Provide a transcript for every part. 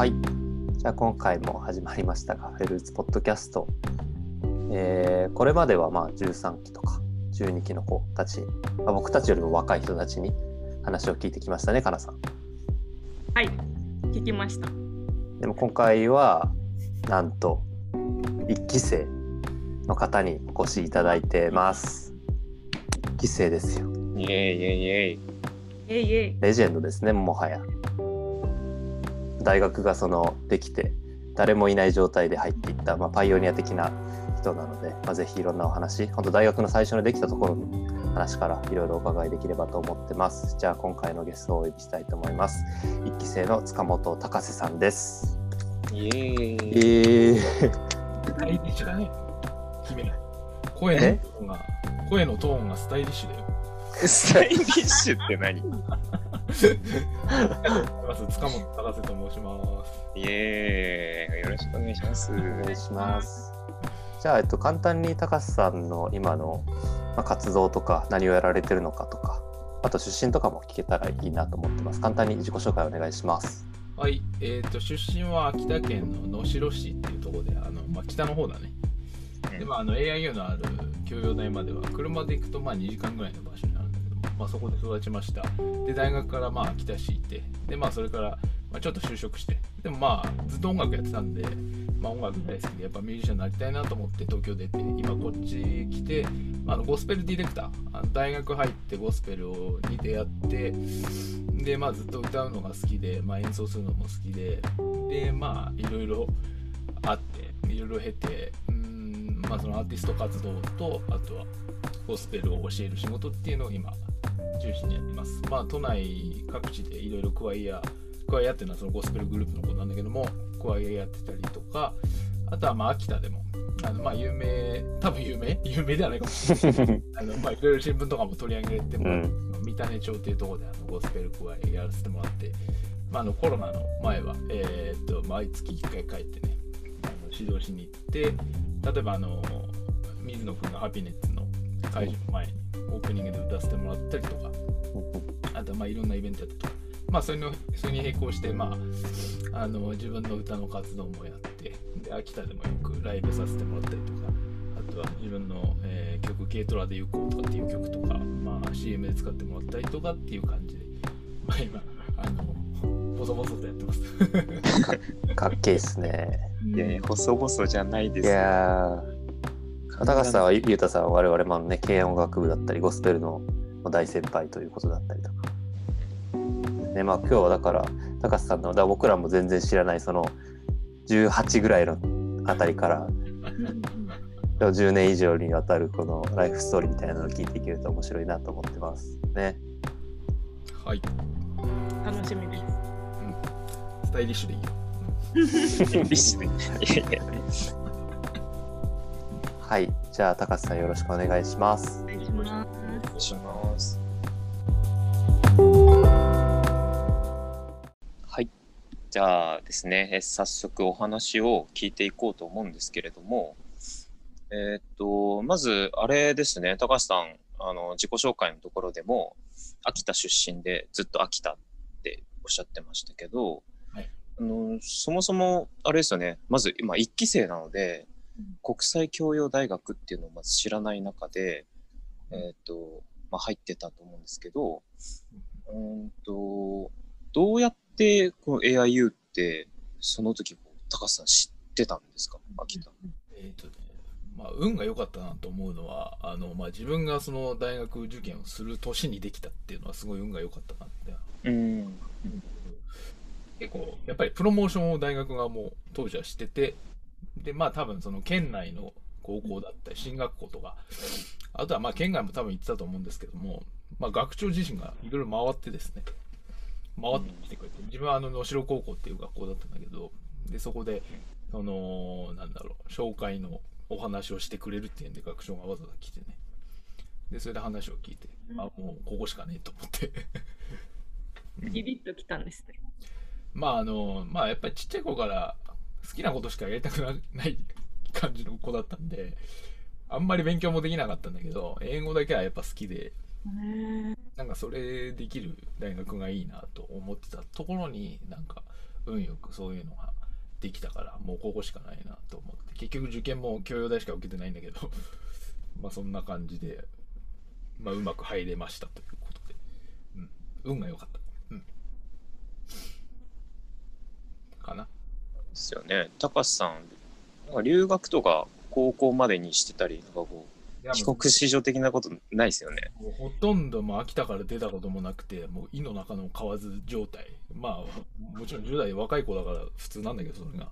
はい。じゃあ今回も始まりましたが、フェルーツポッドキャスト。えーこれまではまあ13期とか12期の子たち、まあ、僕たちよりも若い人たちに話を聞いてきましたね、かなさん。はい、聞きました。でも今回は、なんと、1期生の方にお越しいただいてます。1期生ですよ。イェイイェイイェイ。えいえい。レジェンドですね、もはや。大学がそのできて、誰もいない状態で入っていった、まあ、パイオニア的な人なので、まあ、ぜひいろんなお話、本当大学の最初のできたところの話からいろいろお伺いできればと思ってます。じゃあ今回のゲストをお呼びしたいと思います。一期生の塚本隆瀬さんです。イェイ。えー、スタイリッシュだね。君。声のトーンが、声のトーンがスタイリッシュだよ。スタイリッシュって何？塚本隆瀬と申します。イェーイ。よろしくお願いします。お願いします。じゃあ、えっと、簡単に高瀬さんの今の、まあ、活動とか何をやられてるのかとかあと出身とかも聞けたらいいなと思ってます簡単に自己紹介お願いしますはい、えっ、と、出身は秋田県の能代市っていうところで、あの、まあ、北の方だね。で、まあ、あの、AIU のある教養大までは、車で行くと、まあ、2時間ぐらいの場所にあるまあ、そこで育ちました。で、大学から、まあ、秋田市行って、で、まあ、それから、ま、ちょっと就職して、でもまあ、ずっと音楽やってたんで、まあ、音楽大好きで、やっぱミュージシャンになりたいなと思って東京出て、今こっち来て、まあ、のゴスペルディレクター、あの大学入ってゴスペルに出会って、で、まあ、ずっと歌うのが好きで、まあ、演奏するのも好きで、で、まあ、いろいろあって、いろいろ経て、うん、まあ、そのアーティスト活動と、あとはゴスペルを教える仕事っていうのを今、中心にやってます。まあ、都内各地でいろいろクワイア、クワイアっていうのはそのゴスペルグループのことなんだけども、クワイアやってたりとか、あとはまあ秋田でも、あのまあ有名、多分有名？有名ではないかもしれない。あのまあいろいろ新聞とかも取り上げてもらって、三種町っていうところであのゴスペルクワイやらせてもらって、まあ、あのコロナの前は、えーっと毎月1回帰ってね、あの指導しに行って、例えばあの水野君のハピネッツの会場の前にオープニングで歌わせてもらったりとか、あとまあいろんなイベントやったとか、まあそれのそれに並行して、まあ、あの自分の歌の活動もやって、で秋田でもよくライブさせてもらったりとか、あとは自分の、えー曲、軽トラで行こうとかっていう曲とか、まあ CM で使ってもらったりとかっていう感じで、まあ今、あの、ボソボソとやってます。かっけえっすねいやいや、細々じゃないです。やー高瀬さんはゆゆうたさんは我々もね軽音楽部だったりゴスペルの大先輩ということだったりとかねまあ今日はだから高瀬さんのだ僕らも全然知らないその18ぐらいのあたりから10年以上にわたるこのライフストーリーみたいなのを聞いていけると面白いなと思ってますね。はい。楽しみです。スタイリッシュでいいよ。スタイリッシュで。いやいや、はい、じゃあ高瀬さんよろしくお願いしますお。願いします。お願いします。はい。じゃあですね、え早速お話を聞いていこうと思うんですけれども、えーっと、まず、あれですね、高橋さん、あの、自己紹介のところでも、秋田出身でずっと秋田っておっしゃってましたけど、はいあのそもそも、あれですよね、まず今、1期生なので、国際教養大学っていうのをまず知らない中で、えーっと、まあ、入ってたと思うんですけど、うーんと、どうやってこの AIU って、その時、高橋さん知ってたんですか？秋田。えーとねまあ、運が良かったなと思うのはあの、まあ、自分がその大学受験をする年にできたっていうのはすごい運が良かったなって。うん。結構やっぱりプロモーションを大学がもう当時はしててでまあ多分その県内の高校だったり進学校とかあとはまあ県外も多分行ってたと思うんですけども、まあ、学長自身がいろいろ回ってですね回ってきてくれて自分はあの能代高校っていう学校だったんだけどでそこでそのなんだろう紹介のお話をしてくれるっていうんで学長がわざわざ来てねでそれで話を聞いて、あもうここしかねえと思ってビビッときたんですね。まああのまあやっぱりちっちゃい子から好きなことしかやりたくない感じの子だったんであんまり勉強もできなかったんだけど英語だけはやっぱ好きでなんかそれできる大学がいいなと思ってたところになんか運よくそういうのができたからもうここしかないなと思って結局受験も教養大しか受けてないんだけど まあそんな感じで、まあ、うまく入れましたということで、うん、運が良かった、うん、かな。ですよね。高橋さん、なんか留学とか高校までにしてたり、なんかこう、帰国子女的なことないですよね。もうほとんどもう秋田から出たこともなくて、もう胃の中の蛙状態。まあ、もちろん10代で若い子だから普通なんだけど、それが。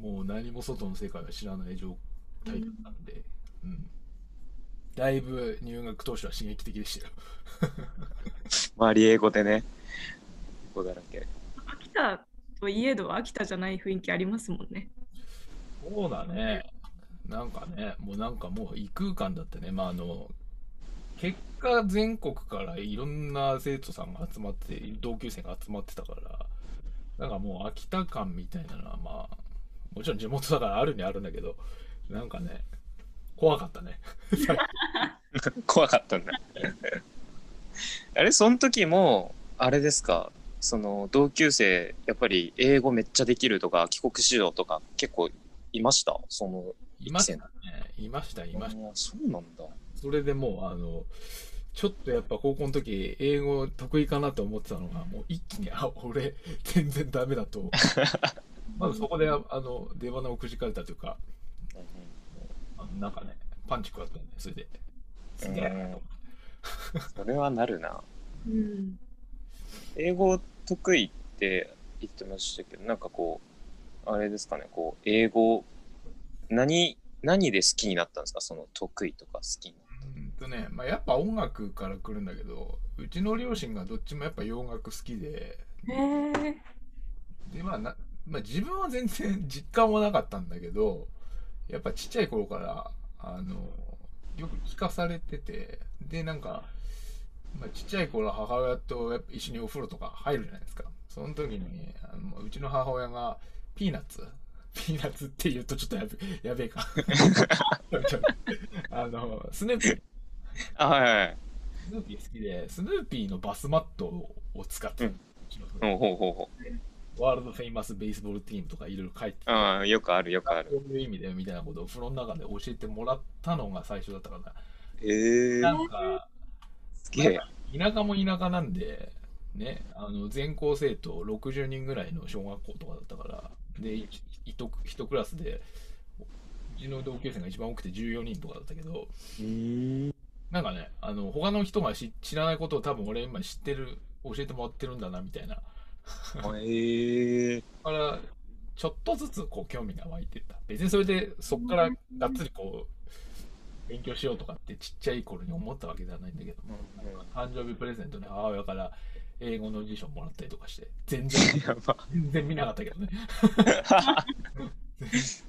もう何も外の世界は知らない状態だったんで、うん。だいぶ入学当初は刺激的でしたよ。周り英語でね。英語だらけ。秋田といえど秋田じゃない雰囲気ありますもんね。そうだね。なんかね、もうなんかもう異空間だってね、まああの、結果全国からいろんな生徒さんが集まって、同級生が集まってたから、なんかもう秋田感みたいなのはまあ、もちろん地元だからあるにあるんだけど、なんかね、怖かったね。怖かったんだ。あれ、その時も、あれですか、その同級生、やっぱり英語めっちゃできるとか、帰国子女とか結構いました？その、いましたね。いました、いました。そうなんだ。それでもう、あの、ちょっとやっぱ高校の時、英語得意かなと思ってたのが、もう一気に、あ、俺、全然ダメだと。まずそこで、あの、出花をくじかれたというか、あのなんかね、パンチ食らったんで、それで。すげえそれはなるな。うん。英語得意って言ってましたけど、なんかこう、あれですかね、こう、英語、何、何で好きになったんですか？その得意とか好きになっうんとね、まあ、やっぱ音楽から来るんだけど、うちの両親がどっちもやっぱ洋楽好きで。で、まあな、まあ、自分は全然実感はなかったんだけど、やっぱちっちゃい頃から、あの、よく聞かされてて、で、なんか、まあ、ちっちゃい頃母親と一緒にお風呂とか入るじゃないですか。その時に、あのうちの母親がピーナッツ、ピーナッツって言うとちょっとやべやべえか。あの、スヌーピー、たあ、はいはいはい。スヌーピー好きで、スヌーピーのバスマットを使ってる、うんうちのほうほうほうほう。ワールドフェイマスベースボールチームとかいろいろ書いててああ、よくあるよくある。そういう意味でみたいなことを風呂の中で教えてもらったのが最初だったから、ええなんか、田舎も田舎なんで、ね、あの全校生徒60人ぐらいの小学校とかだったから、で、い一一クラスで、うちの同級生が一番多くて14人とかだったけど、なんかね、あの他の人が知知らないことを多分俺今知ってる、教えてもらってるんだなみたいな。ええだから、ちょっとずつこう興味が湧いてた。別にそれでそっからがっつりこう、勉強しようとかってちっちゃい頃に思ったわけではないんだけど、誕生日プレゼントで母親から英語の辞書もらったりとかして、全然、やば。全然見なかったけどね。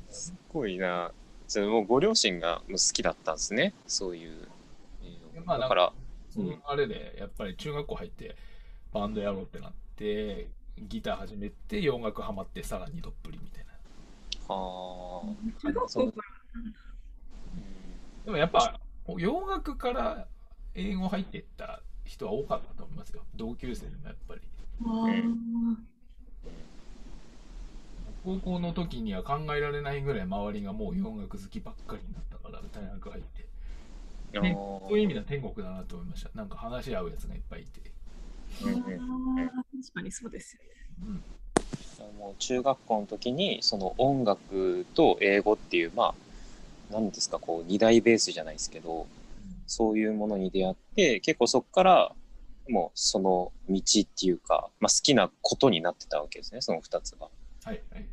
すごいな。じゃあもうご両親がもう好きだったんですね。そういう。えーまあだから、そのあれで、やっぱり中学校入ってバンドやろうってなって、ギター始めて洋楽ハマってさらにどっぷりみたいな。はあ。中学校からでもやっぱ洋楽から英語入っていった人は多かったと思いますよ。同級生でもやっぱり。高校の時には考えられないぐらい周りがもう洋楽好きばっかりになったから、大学入って。あねーそういう意味では天国だなと思いました。なんか話し合うやつがいっぱいいて。確かにそうですよね。うんもう中学校の時にその音楽と英語っていうまあ何ですかこう二大ベースじゃないですけどそういうものに出会って結構そこからもうその道っていうか、まあ、好きなことになってたわけですねその2つが。はいはい。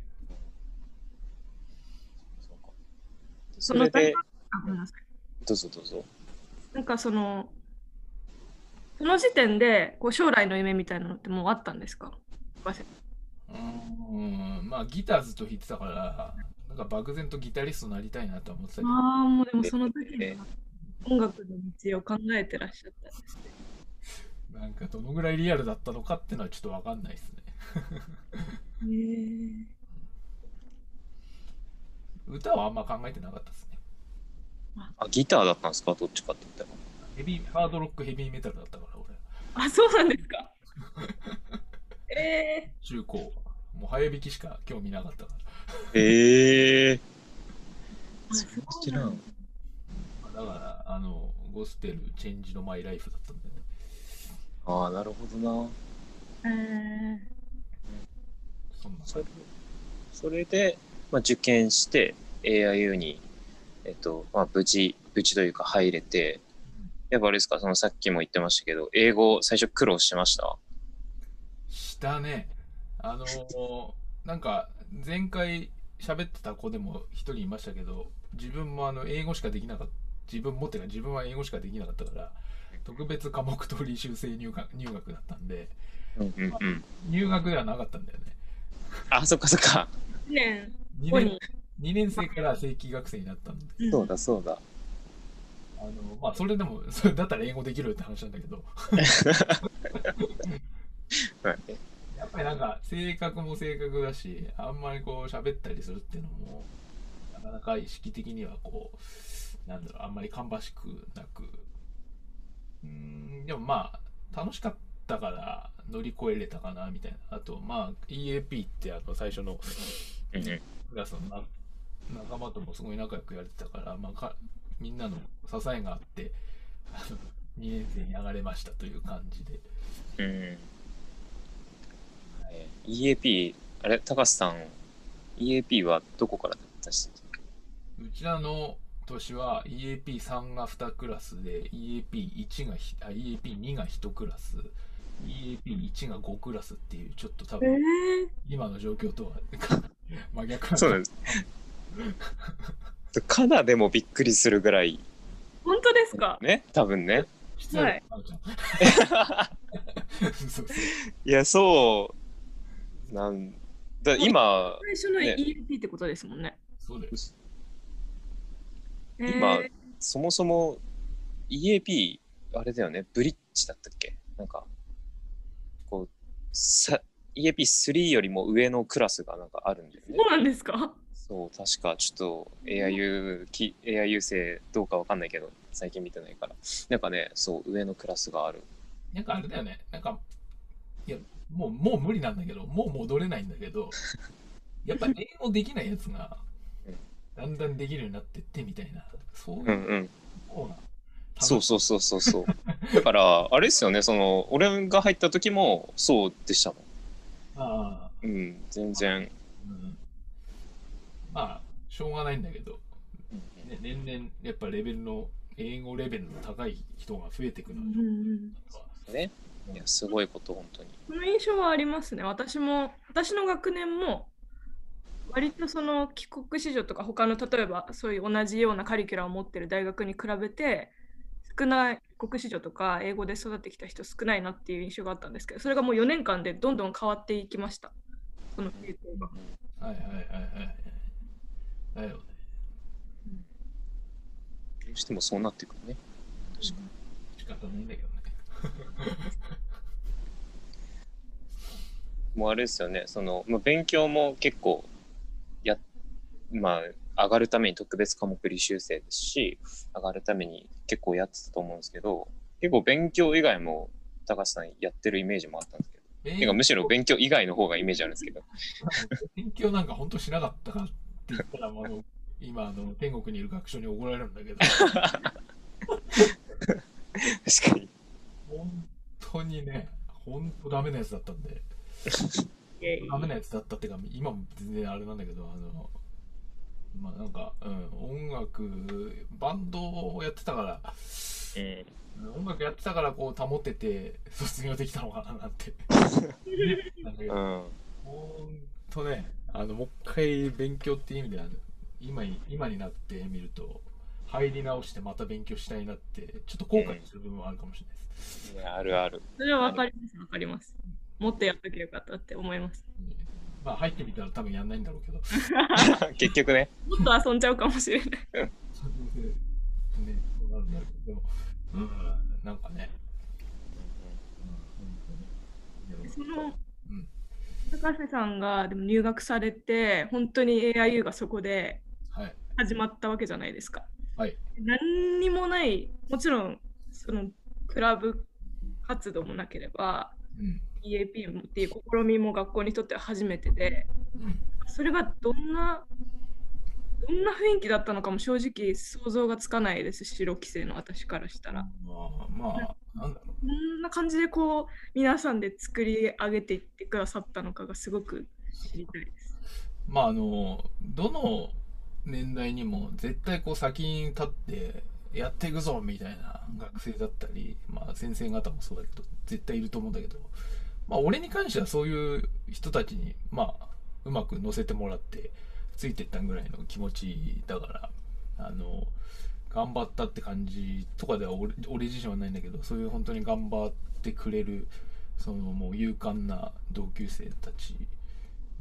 それでどうぞどうぞ。なんかその、その時点でこう将来の夢みたいなのってもうあったんですか？うーん、まあギターずっと弾いてたから、なんか漠然とギタリストになりたいなとは思ってたけど、ああ、もうでもその時に音楽の道を考えてらっしゃったんですね。なんかどのぐらいリアルだったのかっていうのはちょっとわかんないですね。へえ。歌はあんま考えてなかったですね。あギターだったんですか？どっちかって言ったら。ヘビー、ハードロックヘビーメタルだったから俺、あ、そうなんですか。ええ中高。もう早引きしか興味なかったから。ええあそれは知らん。だから、あの、ゴスペル、チェンジのマイライフだったんだよね。ああ、なるほどな。えそんなそれそれで、まあ、受験して AIU に、えっとまあ、無事無事というか入れてやっぱあれですかそのさっきも言ってましたけど英語最初苦労しました？したね。あのーなんか、前回喋ってた子でも一人いましたけど、自分もあの、英語しかできなかった。自分もってか、自分は英語しかできなかったから、特別科目と履修生入学入学だったんで、うんうんうん。入学ではなかったんだよね。あそっかそっか。ー、年。2後年。に。2年生から正規学生になったんで、うん。そうだそうだ。あの、まあ、それでも、そ れだったら英語できるよって話なんだけど、はいやっぱりなんか、性格も性格だし、あんまりこう、喋ったりするっていうのも、なかなか意識的にはこう、なんだろう、あんまり芳しくなく、うーん、でもまあ、楽しかったから乗り越えれたかな、みたいな。あと、まあ、EAP ってあの、最初のクラスのな仲間ともすごい仲良くやれてたから、まあ、かみんなの支えがあって、あの2年生に上がれましたという感じで。うんはい EAP あれ高橋さん EAP はどこからだったしうちらの年は EAP3 が2クラスで EAP1 がひあ EAP2 が1クラス EAP1 が5クラスっていうちょっと多え分ー、今の状況とは 真逆な。そうなんです。かなでもびっくりするぐらい。本当ですか？ね多分ね。失礼はい。いやそうなんだ今最初のね。ELP ってことですもんね。そうだよ今えーそもそも EAP あれだよね。ブリッジだったっけ？なんかこうさ EAP3 よりも上のクラスがなんかあるんだよね。そうなんですか？そう確か。ちょっと AIU き AIU 生どうかわかんないけど最近見てないから。なんかねそう上のクラスがある。なんかあれだよね。なんかいやもうもう無理なんだけどもう戻れないんだけど やっぱ英語できないやつがうんだんだんできるようになってってみたいなそういううんうん。そうそうそうそうそう。だからあれですよねその俺が入った時もそうでしたもん。ああうん全然、うん。まあ、しょうがないんだけど、ね、年々やっぱレベルの、英語レベルの高い人が増えてくるうんのうん。うんねいやすごいこと本当にその印象はありますね。私も、私の学年も、割とその帰国子女とか他の例えばそういう同じようなカリキュラムを持ってる大学に比べて少ない帰国子女とか英語で育ってきた人少ないなっていう印象があったんですけどそれがもう4年間でどんどん変わっていきました。その傾向が。はいはいはいはいはい。だよね。どうしてもそうなってくるね確か仕方ないんだけどね。もうあれですよね。その、まあ、勉強も結構やまあ上がるために特別科目履修生ですし上がるために結構やってたと思うんですけど結構勉強以外も高橋さんやってるイメージもあったんですけど、えてかむしろ勉強以外の方がイメージあるんですけど。勉強なんか本当しなかったかって言ったら、もうあの今あの、天国にいる学所に怒られるんだけど、確かに本当にね、本当ダメなやつだったんで、ダメなやつだったっていうか、今も全然あれなんだけど、あの、まあなんか、うん、音楽、バンドをやってたから、うん音楽やってたからこう保ってて卒業できたのかななんて。なんだけどうん。ほんとね、あの、もう一回勉強っていう意味では、今に今になってみると、入り直してまた勉強したいなって、ちょっと後悔する部分はあるかもしれないです。いやあるあるそれはわかります、わかります。もっとやっとけばよかったって思います。まあ入ってみたら多分やんないんだろうけど。結局ねもっと遊んじゃうかもしれない。ね、そうなるんだけど、うん、なんかね、そのうん高橋さんがでも入学されて、本当に AIU がそこではい。始まったわけじゃないですか。はい。何にもない、もちろんそのクラブ活動もなければ、うん。EAP っていう試みも学校にとっては初めてで、うんそれがどんな、どんな雰囲気だったのかも正直想像がつかないです、白規制の私からしたら。まあ、まあ、なんだろこんな感じでこう、皆さんで作り上げていってくださったのかがすごく知りたいです。う。まあ、あの、どの年代にも絶対こう先に立ってやっていくぞみたいな学生だったり、まあ、先生方もそうだけど、絶対いると思うんだけど、まあ、俺に関してはそういう人たちに、まあ、うまく乗せてもらって、ついてったぐらいの気持ちだから、あの、頑張ったって感じとかでは俺俺自身はないんだけど、そういう本当に頑張ってくれる、そのもう勇敢な同級生たち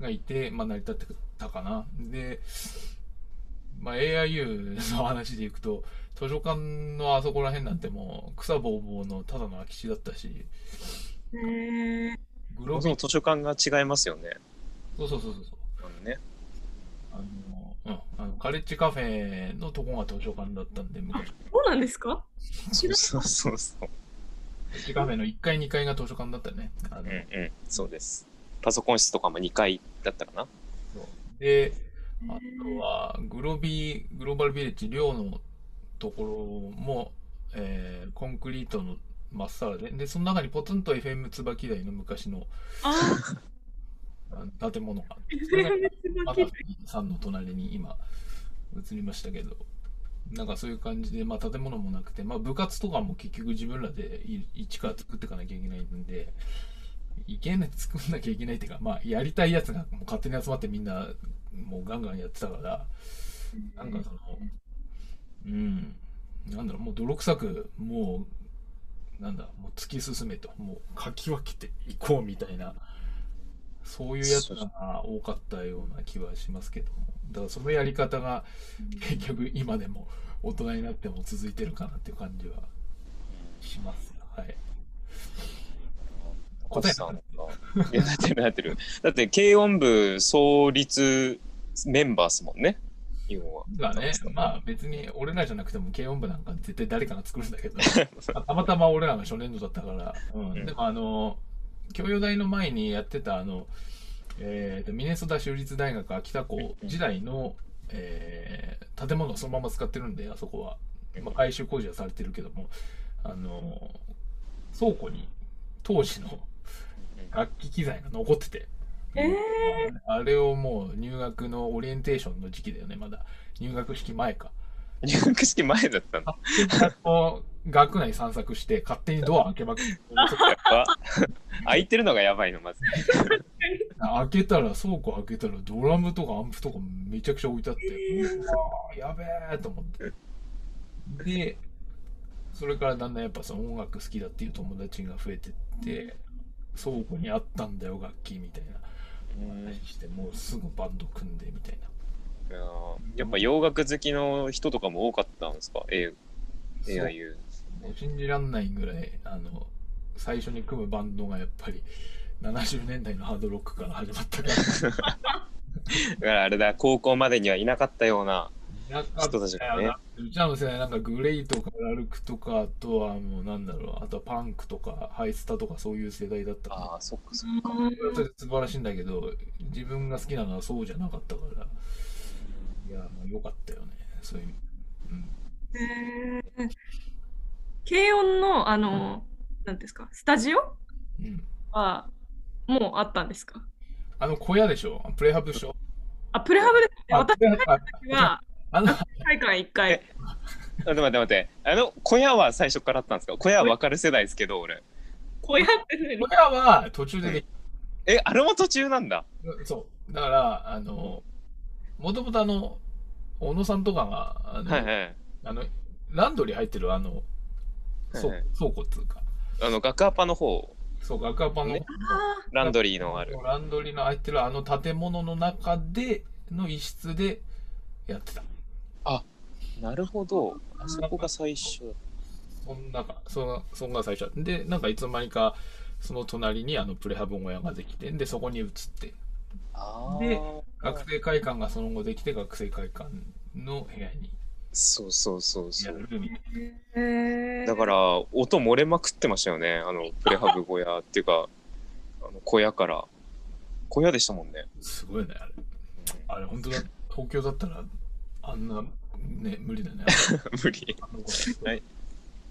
がいて、まあ、成り立ってたかな。で、まあ、AIU の話でいくと、図書館のあそこら辺なんてもう草ぼうぼうのただの空き地だったし、へーグローの図書館が違いますよね。そうそうそうそうそう。あのね。あの、うん、あのカレッジカフェのとこが図書館だったんで、昔。そうなんですか？そうそうそうそう。カレッジカフェの1階、2階が図書館だったね。あのうんうん、そうです。パソコン室とかも2階だったかな。そうで、あとは、グロビー、グローバルビレッジ、寮のところも、えーコンクリートのまっさらで、で、その中にポツンと FM 椿台の昔の建物があっあ、て、それがさんの隣に今移りましたけど、なんかそういう感じで、まあ建物もなくて、まあ部活とかも結局自分らでい一から作っていかなきゃいけないんで、いけない、作んなきゃいけないっていうか、まあやりたいやつがもう勝手に集まってみんなもうガンガンやってたから、なんかその、うん、なんだろう、もう泥臭く、もう、なんだ、もう突き進めと、もうかき分けていこうみたいな、そういうやつが多かったような気はしますけど、だからそのやり方が結局今でも大人になっても続いてるかなっていう感じはします。はい。答えさん。いや、なってるなってる。だって、軽音部創立メンバーっすもんね。要は。がね、まあ別に俺らじゃなくても軽音部なんか絶対誰かが作るんだけど、まあたまたま俺らが初年度だったから、うん。うん。でもあの、教養大の前にやってたあの、えーと、ミネソタ州立大学秋田校時代の、えー建物をそのまま使ってるんで、あそこは。まあ、改修工事はされてるけども、あの、倉庫に当時の楽器機材が残ってて、えーあれをもう入学のオリエンテーションの時期だよね、まだ。入学式前か。入学式前だったの？学校学内散策して勝手にドア開けまくってやっぱ空いてるのがやばいの、まず。開けたら倉庫開けたらドラムとかアンプとかめちゃくちゃ置いてあってうわーやべえと思ってでそれからだんだんやっぱその音楽好きだっていう友達が増えてって倉庫にあったんだよ楽器みたいな話してもうすぐバンド組んでみたいないやーやっぱ洋楽好きの人とかも多かったんですか ?A- AIU。もう信じらんないぐらいあの最初に組むバンドがやっぱり70年代のハードロックから始まったから だからあれだ、高校までにはいなかったような。人たちがね。うちらの世代なんか。グレイとか。ラルクとかあとはもうなんだろう。あとはパンクとか。ハイスタとかそういう世代だったからああ、そっかそっか。素晴らしいんだけど自分が好きなのはそうじゃなかったから。いやもうよかったよね。そういう意味、うん、えー。軽音の、あの、なんですか、スタジオ？うん、はもうあったんですか？あの小屋でしょ？プレハブでしょ？あ、プレハブですね。あ私は、あの大会1回。待って待って待って。あの、小屋は最初からあったんですか？小屋は分かる世代ですけど、俺。こうやってね、小屋は途中でできえ、あれも途中なんだ。そうだからあのもともとあの小野さんとかがあの、はいはい。あのランドリー入ってるあのそうはいはい倉庫っつうかあの、学アパの方、そう学アパの、ねあランドリーのある。ランドリーの入ってるあの建物の中での一室でやってたなるほど。あそこが最初。そんなかそのそんな最初でなんかいつの間にかその隣にあのプレハブ小屋ができてでそこに移ってあであ。学生会館がその後できて学生会館の部屋にそうそうそうそやう。だから、音漏れまくってましたよね。あの、プレハブ小屋っていうか、ああの小屋から小屋でしたもんね、すごいね、あれ。あれ、本当だ、東京だったら、あんな、ね、無理だね。無理。はい。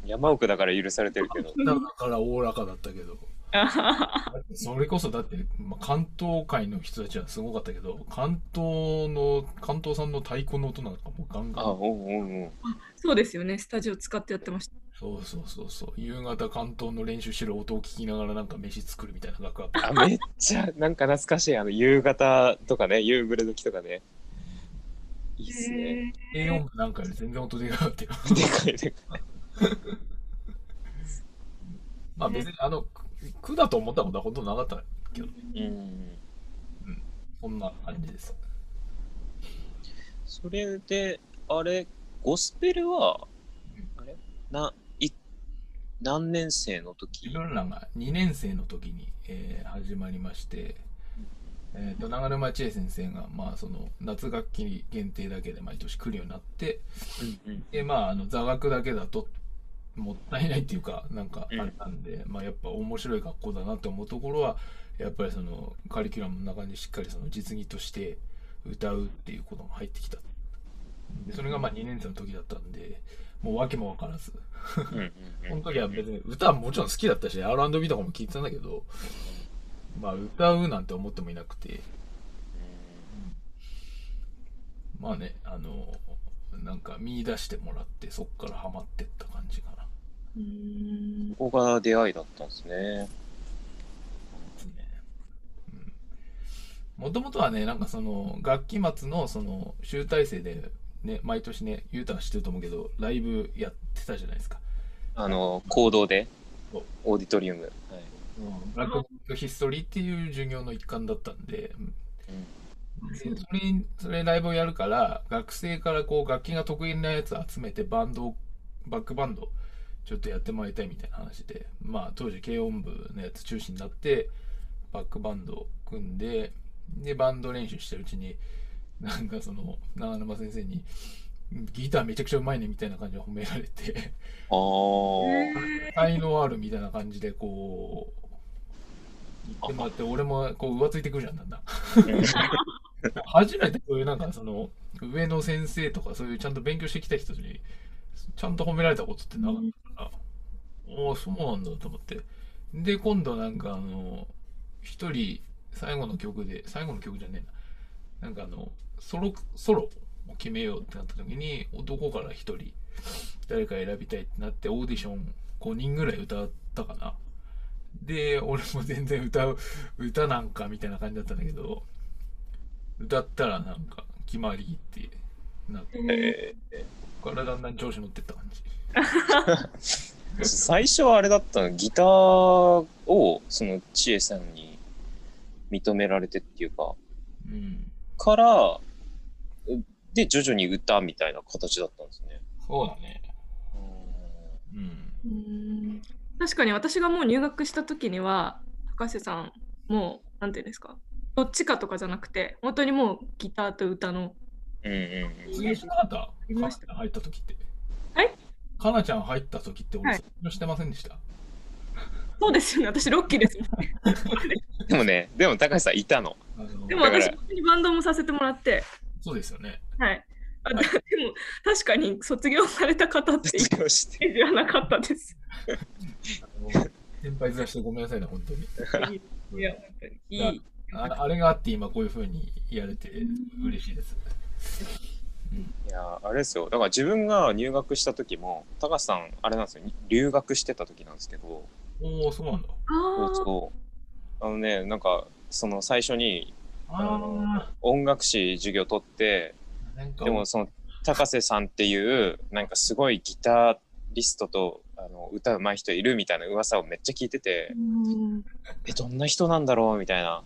山奥だから許されてるけど。だからおおらかだったけど、それこそだって、まあ、関東界の人たちはすごかったけど、関東の、関東産の太鼓の音なんかもうガンガン。あうんうんう。んそうですよね、スタジオ使ってやってました。そうそうそうそう。夕方関東の練習してる音を聞きながらなんか飯作るみたいな学校あめっちゃなんか懐かしい。あの夕方とかね夕暮れ時とかねいいっすね、軽音部なんかより全然音でかかったよ。でかいでかいまあ別にあの、く苦だと思ったことはほとんどなかったけど、うん。そんな感じです。それであれゴスペルはあれ？ない何年生の時？自分らが2年生の時に、えー始まりまして、えー、と長沼千恵先生が、まあ、その夏学期限定だけで毎年来るようになってうんうん。で、まあ、あの座学だけだともったいないっていうかなんかあれなんで、まあ、やっぱ面白い学校だなって思うところはやっぱりそのカリキュラムの中にしっかりその実技として歌うっていうことが入ってきた。でそれがまあ2年生の時だったんでもう訳も分からず。うんうんその時は別に歌はもちろん好きだったし R&B とかも聴いてたんだけどまあ歌うなんて思ってもいなくて。まあねあのなんか見出してもらってそっからハマってった感じかな。うーん。ここが出会いだったんですね。ですね。もともとはねなんかその学期末のその集大成でね毎年ねゆうたは知ってると思うけどライブやってたじゃないですか。あの行動でオーディトリウム、はいブラックボックヒストリーっていう授業の一環だったんで、でそれそれライブをやるから学生からこう楽器が得意なやつ集めてバンドをバックバンドちょっとやってもらいたいみたいな話で。まあ当時軽音部のやつ中心になってバックバンドを組んででバンド練習してるうちになんかその長沼先生にギターめちゃくちゃうまいねみたいな感じで褒められて。あー。才能あるみたいな感じでこう言ってもらって俺もこう浮ついてくるじゃんだんだん。初めてそういうなんかその上の先生とかそういうちゃんと勉強してきた人にちゃんと褒められたことってなかったから、おおそうなんだと思って。で今度なんかあの一人最後の曲で最後の曲じゃねえな。なんかあのソロソロを決めようってなった時に男から一人誰か選びたいってなってオーディション5人ぐらい歌ったかなで俺も全然歌う歌なんかみたいな感じだったんだけど歌ったらなんか決まりってなってえここからだんだん調子乗ってった感じ。ー 最初はあれだったのギターをその千恵さんに認められてっていうかうん。からで徐々に歌みたいな形だったんですね。そうだね。うん。うーん確かに私がもう入学した時には高瀬さんもうなんていうんですかどっちかとかじゃなくて本当にもうギターと歌のうんうんうん。卒業しなかった。か入った時って。はい？かなちゃん入った時ってはい。俺卒業してませんでした、そうですよね。私ロッキーですもんね。でもねでも高橋さんいたの。でも私本当にバンドもさせてもらって。そうですよね。はい。あでも確かに卒業された方ってイ卒業して。メージはなかったです先輩ずらしてごめんなさいね本当に。いや本当にいいああれがあって今こういう風にやれて嬉しいです。いやあれですよ。だから自分が入学した時も高橋さんあれなんですよ。留学してた時なんですけど。おお、そうなんだ。そうあのねなんかその最初にあのあ音楽史授業取ってでもその高瀬さんっていうなんかすごいギタリストとあの歌うまい人いるみたいな噂をめっちゃ聞いててうん。えどんな人なんだろうみたいな。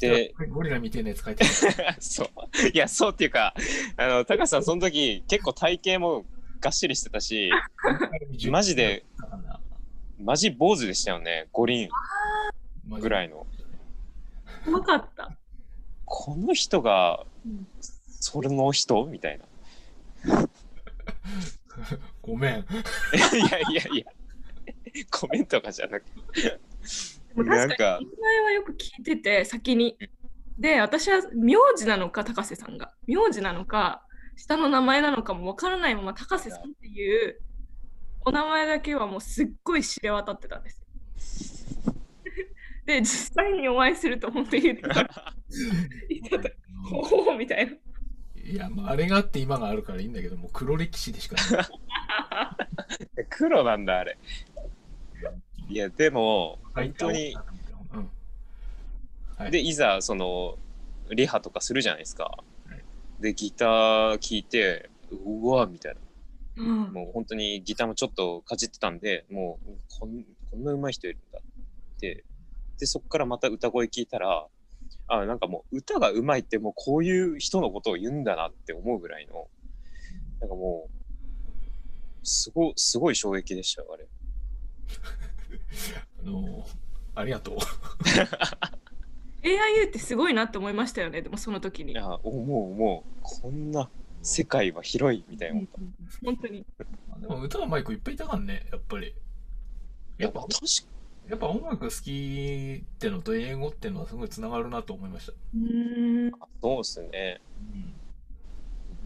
でゴリラみたいなやつ書いてある。そう。いやそうっていうかあの高瀬さんその時結構体型もがっしりしてたしマジでマジ坊主でしたよね五輪。ぐらい。いの。怖かった。この人がうん。それの人？みたいな ごめん。いやいやいやコメントがじゃなくてで確かなんかに名前はよく聞いてて先に。で私は名字なのか高瀬さんが名字なのか下の名前なのかもわからないまま高瀬さんっていうお名前だけはもうすっごい知れ渡ってたんですよ。で実際にお会いすると本当に言ってた 言ってたほうみたいな。いや、まあ、あれがあって今があるからいいんだけども、黒歴史でしかない。黒なんだ、あれ。いや、でも、本当に、うん。はい、で、いざ、その、リハとかするじゃないですか。で、ギター聴いて、うわ、みたいな。うんもう本当にギターもちょっとかじってたんで、もうこんこんな上手い人いるんだって。で、そこからまた歌声聞いたら、あ、なんかもう歌が上手いってもうこういう人のことを言うんだなって思うぐらいの、なんかもう、すご、すごい衝撃でしたよ、あれ。あのありがとう。AIU ってすごいなって思いましたよね、でもその時に。いや、思う思う。こんな世界は広いみたいな思った。本当に。でも歌うまい子いっぱいいたからね、やっぱり。やっぱ確かやっぱ音楽好きってのと英語ってのはすごいつながるなと思いました。うーん。そうっすね。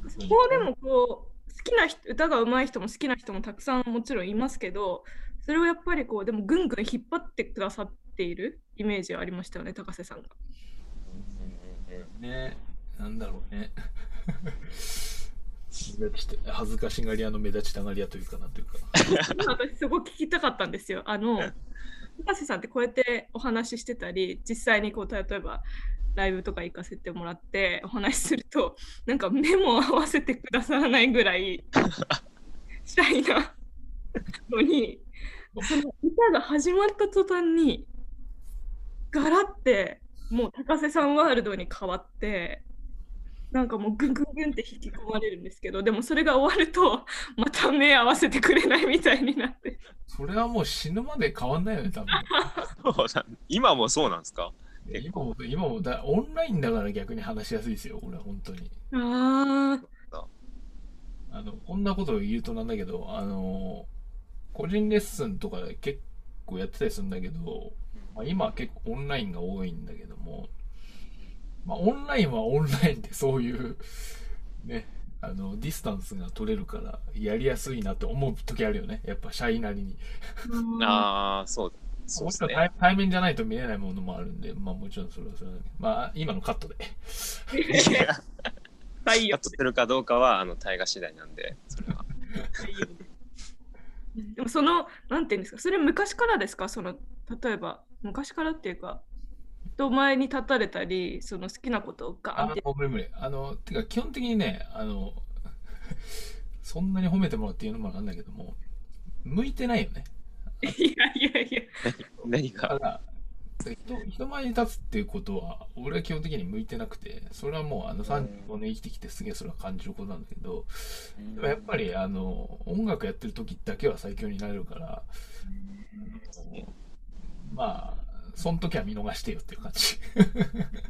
そこはでもこう好きな人歌が上手い人も好きな人もたくさんもちろんいますけどそれをやっぱりこうでもぐんぐん引っ張ってくださっているイメージはありましたよね高瀬さんが。ねなんだろうね。恥ずかしがり屋の目立ちたがり屋というかなんというか。今私すごく聞きたかったんですよ。あの 高瀬さんってこうやってお話ししてたり実際にこう例えばライブとか行かせてもらってお話しするとなんか目も合わせてくださらないぐらいシャイなのにその歌が始まった途端にガラってもう高瀬さんワールドに変わってなんかもうグングングンって引き込まれるんですけどでもそれが終わると また目合わせてくれないみたいになって。それはもう死ぬまで変わんないよね、多分。そうだ今もそうなんですか？結今も、今もだ、オンラインだから逆に話しやすいですよ、俺は本当に。ああの、こんなことを言うとなんだけど、あの、個人レッスンとか結構やってたりするんだけど、まあ、今は結構オンラインが多いんだけども、まあ、オンラインはオンラインでそういう、ね、あの、ディスタンスが取れるから、やりやすいなって思う時あるよね。やっぱ、シャイなりに。ーあああ、そうだ。そうもちろんですね。対対面じゃないと見れないものもあるんで、まあもちろんそれはそれはね。まあ、今のカットで。カットするかどうかは、あの、大河次第なんで、それは。でもそのなんていうんですかそれ昔からですか？その例えば昔からっていうか人前に立たれたりその好きなことをガーンあって、無理無理。あの、てか基本的にね、あの、そんなに褒めてもらっていうのもなんだけども、向いてないよね。いやいやいや。何か。ら、人人前に立つっていうことは、俺は基本的に向いてなくて、それはもうあの35年生きてきてすげえそれは感じることなんだけど、でもやっぱりあの、音楽やってる時だけは最強になれるから、まあ、その時は見逃してよっていう感じ。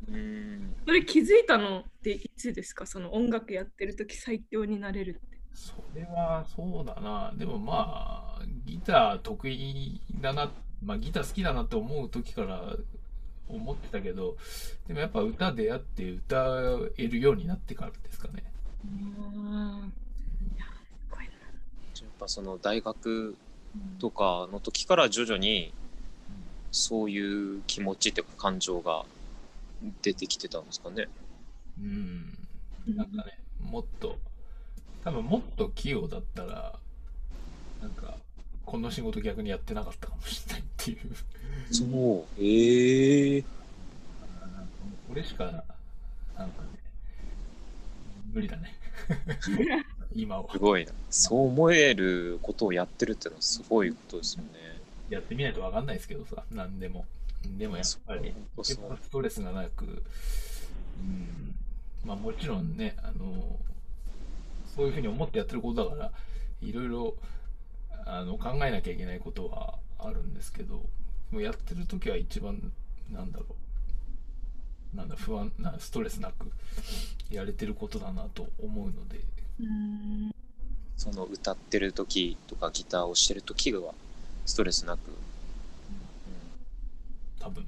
うんそれ気づいたのっていつですか？その音楽やってる時最強になれるってそれはそうだな。でもまあ、ギター得意だな、まあギター好きだなって思う時から思ってたけど、でもやっぱ歌出会って歌えるようになってからですかね。うんいやすごいなやっぱその大学とかの時から徐々にそういう気持ちっていうか感情が出てきてたんですかね。うん。なんかね、もっと、多分もっと器用だったら、なんか、この仕事逆にやってなかったかもしれないっていう。そう。ええこれしか、なんかね、無理だね。今はす。ごいな。そう思えることをやってるっていうのはすごいことですよね。やってみないとわかんないですけどさ、なんでも。でもやっぱり、そう一番ストレスがなく、うん、まあもちろんね、あの、そういうふうに思ってやってることだから、いろいろあの考えなきゃいけないことはあるんですけど、もうやってる時は一番、なんだろう、なんだ、不安な、ストレスなくやれてることだなと思うので、うん。その歌ってる時とかギターをしてる時はストレスなく。多分。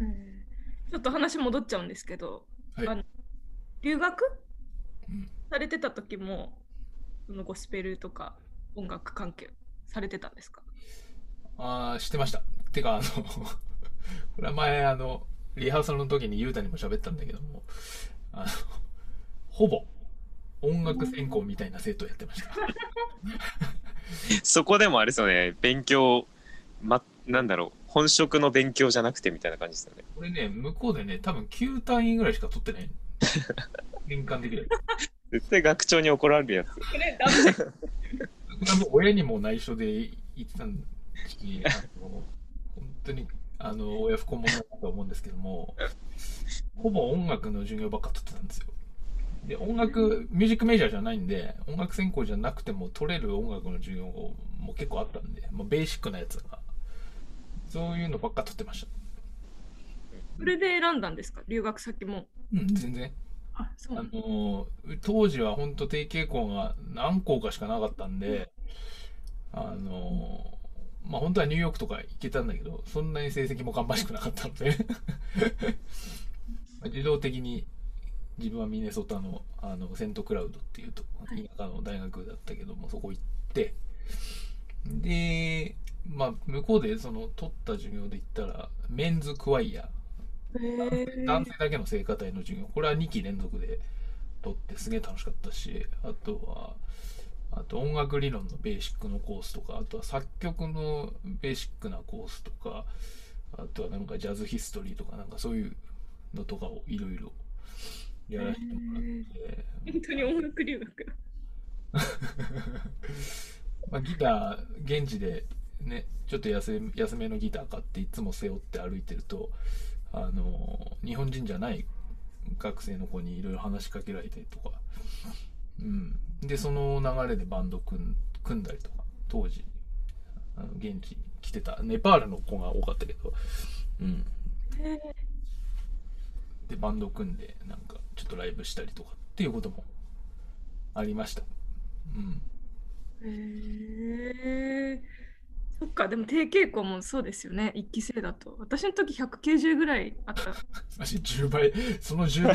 うんちょっと話戻っちゃうんですけど、はいあの留学？うんされてた時もそのゴスペルとか音楽関係されてたんですか？ああ、してました。てか、あの、これは前、あの、リハーサルの時にゆうたにも喋ったんだけども、あの、ほぼ音楽専攻みたいな生徒をやってました。そこでもあれですよね、勉強、ま、なんだろう、本職の勉強じゃなくてみたいな感じですよね。これね、向こうでね、多分9単位ぐらいしか取ってない。年間できる。絶対学長に怒られるやつ。これダメこれはもう親にも内緒で言ってたんし、あの本当にあの親不孝者だと思うんですけども、ほぼ音楽の授業ばっか取ってたんですよ。で、音楽、ミュージックメジャーじゃないんで、音楽専攻じゃなくても取れる音楽の授業も結構あったんで、もうベーシックなやつが、そういうのばっか取ってました。それで選んだんですか？留学先もうん、全然。あそうあの当時は本当定型校が何校かしかなかったんで、あのまあ本当はニューヨークとか行けたんだけど、そんなに成績も芳しくなかったのでまあ 自動的に自分はミネソタのあのセントクラウドっていうと田舎の大学だったけども、そこ行って、で、まあ向こうでその取った授業で言ったら、メンズクワイヤー。へー。男性だけの聖歌隊の授業。これは2期連続で取ってすげえ楽しかったしあとはあと音楽理論のベーシックのコースとかあとは作曲のベーシックなコースとかあとはなんかジャズヒストリーとかなんかそういうのとかをいろいろやらせてもらって、本当に音楽留学。だ まあ、ギター現地でねちょっと安い安めのギター買っていつも背負って歩いてるとあの日本人じゃない学生の子にいろいろ話しかけられたりとか、うん、でその流れでバンド組ん組んだりとか当時。あの現地来てたネパールの子が多かったけど、うん、バンド組んでなんかちょっとライブしたりとかっていうこともありました。うんーへーそっかでも低傾向もそうですよね一期生だと私の時190ぐらいあったマジ10倍、その10倍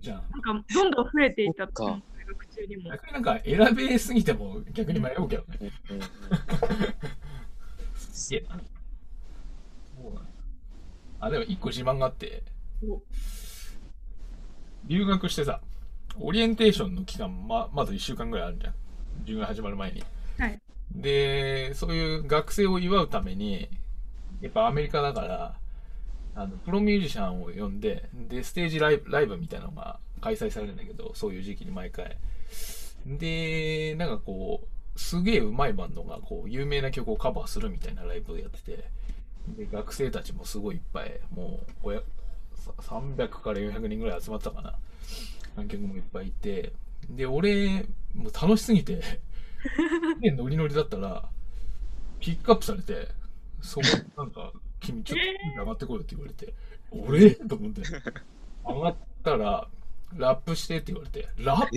じゃん。なんかどんどん増えていたそっか大学中にも逆になんか選べすぎても逆に迷うけどね。うんうんすげえな。そうなんだあ、でも一個自慢があってお、留学してさ、オリエンテーションの期間、ま、まず1週間ぐらいあるじゃん。授業始まる前に。はいで、そういう学生を祝うために、やっぱアメリカだから、あのプロミュージシャンを呼んで、で、ステージライブライブみたいなのが開催されるんだけど、そういう時期に毎回。で、なんかこう、すげえ上手いバンドがこう有名な曲をカバーするみたいなライブをやってて、で学生たちもすごいいっぱい、もうおやさ300から400人ぐらい集まってたかな。観客もいっぱいいて、で、俺、もう楽しすぎて、でノリノリだったら、ピックアップされて、そこ、なんか、君ちょっと上がってこいよって言われて、俺？と思って、上がったら、ラップしてって言われて、ラップ？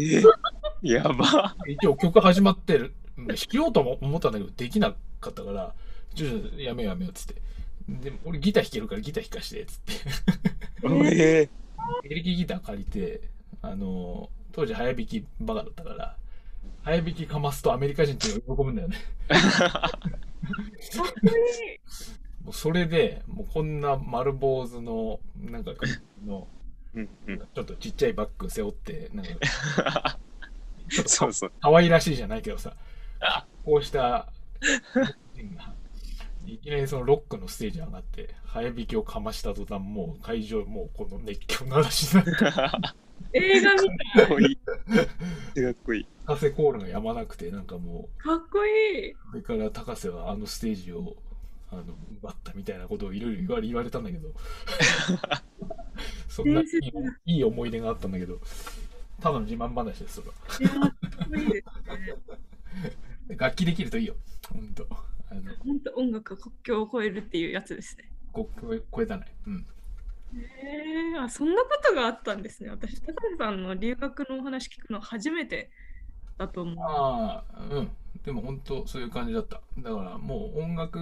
えやば。一応曲始まってる、弾きようとも思ったんだけど、できなかったから、ちょっとやめようやめようっつって。で、俺ギター弾けるからギター弾かして、つって。ええエレキギター借りて、あの、当時早弾きバカだったから、早弾きかますとアメリカ人って喜ぶんだよね。もうそれで、もうこんな丸坊主の、なんか、の。ちょっとちっちゃいバッグ背負って、なんか、ちょっとそうそう。可愛らしいじゃないけどさ、こうした人が、いきなりそのロックのステージに上がって、早弾きをかました途端、もう会場、もうこの熱狂の嵐になって、映画みたいかっこいい。かっこいい。高瀬コールがやまなくて、なんかもう、かっこいいそれから高瀬はあのステージをあの奪ったみたいなことをいろいろ言われ言われたんだけど、そんないい思い出があったんだけど、ただの自慢話です、それは。いやかっこいいですね 楽器できるといいよ、ほんと。本当音楽が国境を越えるっていうやつですね国境を超えたない。うん。へえあそんなことがあったんですね私高橋さんの留学のお話聞くの初めてだと思うああ、うん。でも本当そういう感じだった。だからもう音楽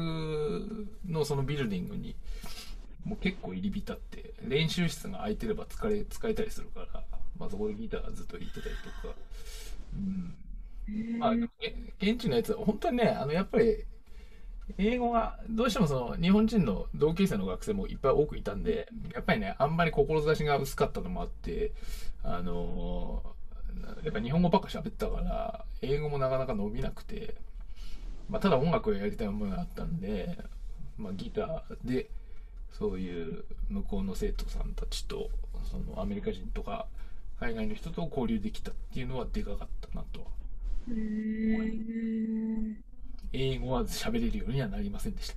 のそのビルディングにもう結構入り浸って、練習室が空いてれば使え使えたりするから、まあそこでギターずっと弾いてたりとか。うん。まあ、え現地のやつは本当にね、あのやっぱり英語がどうしてもその日本人の同級生の学生もいっぱい多くいたんで、やっぱりね、あんまり志が薄かったのもあって、あのやっぱ日本語ばっか喋ったから、英語もなかなか伸びなくて、まあ、ただ音楽をやりたい思いがあったんで、まあ、ギターでそういう向こうの生徒さんたちとそのアメリカ人とか海外の人と交流できたっていうのはでかかったなとはへー。英語は喋れるようにはなりませんでした。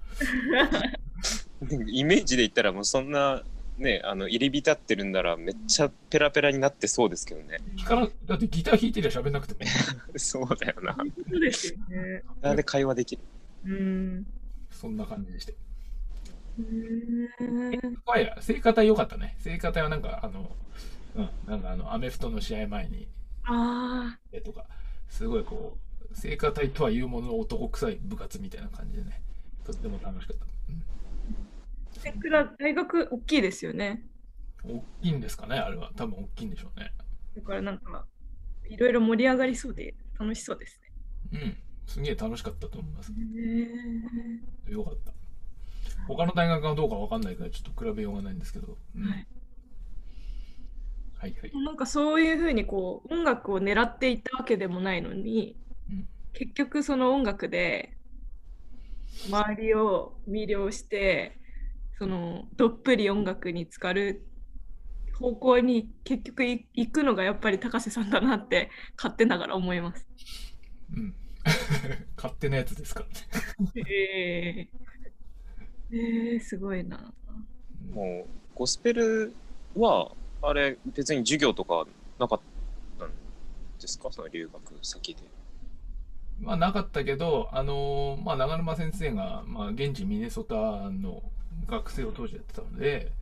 イメージで言ったらもうそんなねあの入り浸ってるんならめっちゃペラペラになってそうですけどね弾かなだってギター弾いてりゃ喋んなくても そうだよなそうですよね。なんで会話できるうん。そんな感じでして。へーはいや、聖歌隊良かったね。聖歌隊はなんか、あの、うん、なんかあの、アメフトの試合前に、あえとか、すごいこう、聖歌隊とはいうものの男臭い部活みたいな感じでね、とっても楽しかった。あ、セクラ大学大きいですよね。うん、大きいんですかね、あれは。多分大きいんでしょうね。だからなんか、いろいろ盛り上がりそうで楽しそうですうん、すげえ楽しかったと思います。ね。へよかった。他の大学はどうかわかんないから、ちょっと比べようがないんですけど。うん、ははいい、はい、ーなんかそういうふうにこう音楽を狙っていたわけでもないのに、うん結局その音楽で周りを魅了してそのどっぷり音楽に浸かる方向に結局い行くのがやっぱり高瀬さんだなって勝手ながら思います。うん。勝手なやつですからね。えー、えー、すごいな。もうゴスペルはあれ別に授業とかなかったんですか？その留学先でまあなかったけど、あのーまあ長沼先生が、まあ現地ミネソタの学生を当時やってたので、